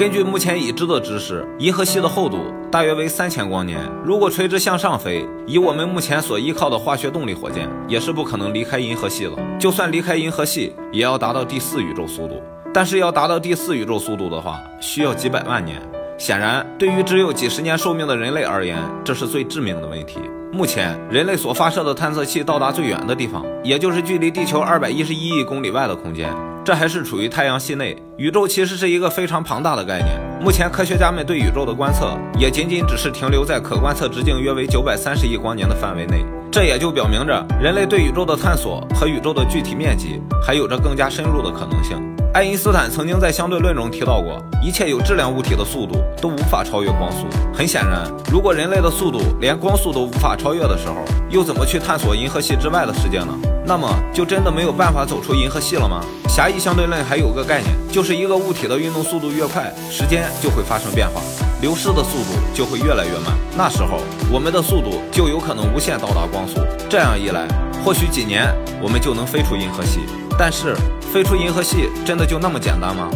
根据目前已知的知识，银河系的厚度大约为三千光年。如果垂直向上飞，以我们目前所依靠的化学动力火箭，也是不可能离开银河系了。就算离开银河系，也要达到第四宇宙速度。但是要达到第四宇宙速度的话，需要几百万年。显然，对于只有几十年寿命的人类而言，这是最致命的问题。目前，人类所发射的探测器到达最远的地方，也就是距离地球二百一十一亿公里外的空间。这还是处于太阳系内，宇宙其实是一个非常庞大的概念。目前科学家们对宇宙的观测，也仅仅只是停留在可观测直径约为九百三十亿光年的范围内。这也就表明着，人类对宇宙的探索和宇宙的具体面积，还有着更加深入的可能性。爱因斯坦曾经在相对论中提到过，一切有质量物体的速度都无法超越光速。很显然，如果人类的速度连光速都无法超越的时候，又怎么去探索银河系之外的世界呢？那么就真的没有办法走出银河系了吗？狭义相对论还有个概念，就是一个物体的运动速度越快，时间就会发生变化，流失的速度就会越来越慢。那时候我们的速度就有可能无限到达光速。这样一来，或许几年我们就能飞出银河系。但是飞出银河系真的就那么简单吗？